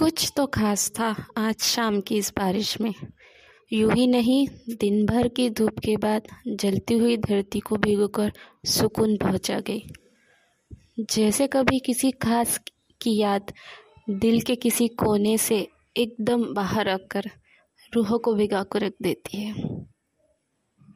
कुछ तो खास था आज शाम की इस बारिश में। यूँ ही नहीं दिन भर की धूप के बाद जलती हुई धरती को भिगोकर सुकून पहुँचा गई। जैसे कभी किसी खास की याद दिल के किसी कोने से एकदम बाहर आकर रूह को भिगा कर रख देती है।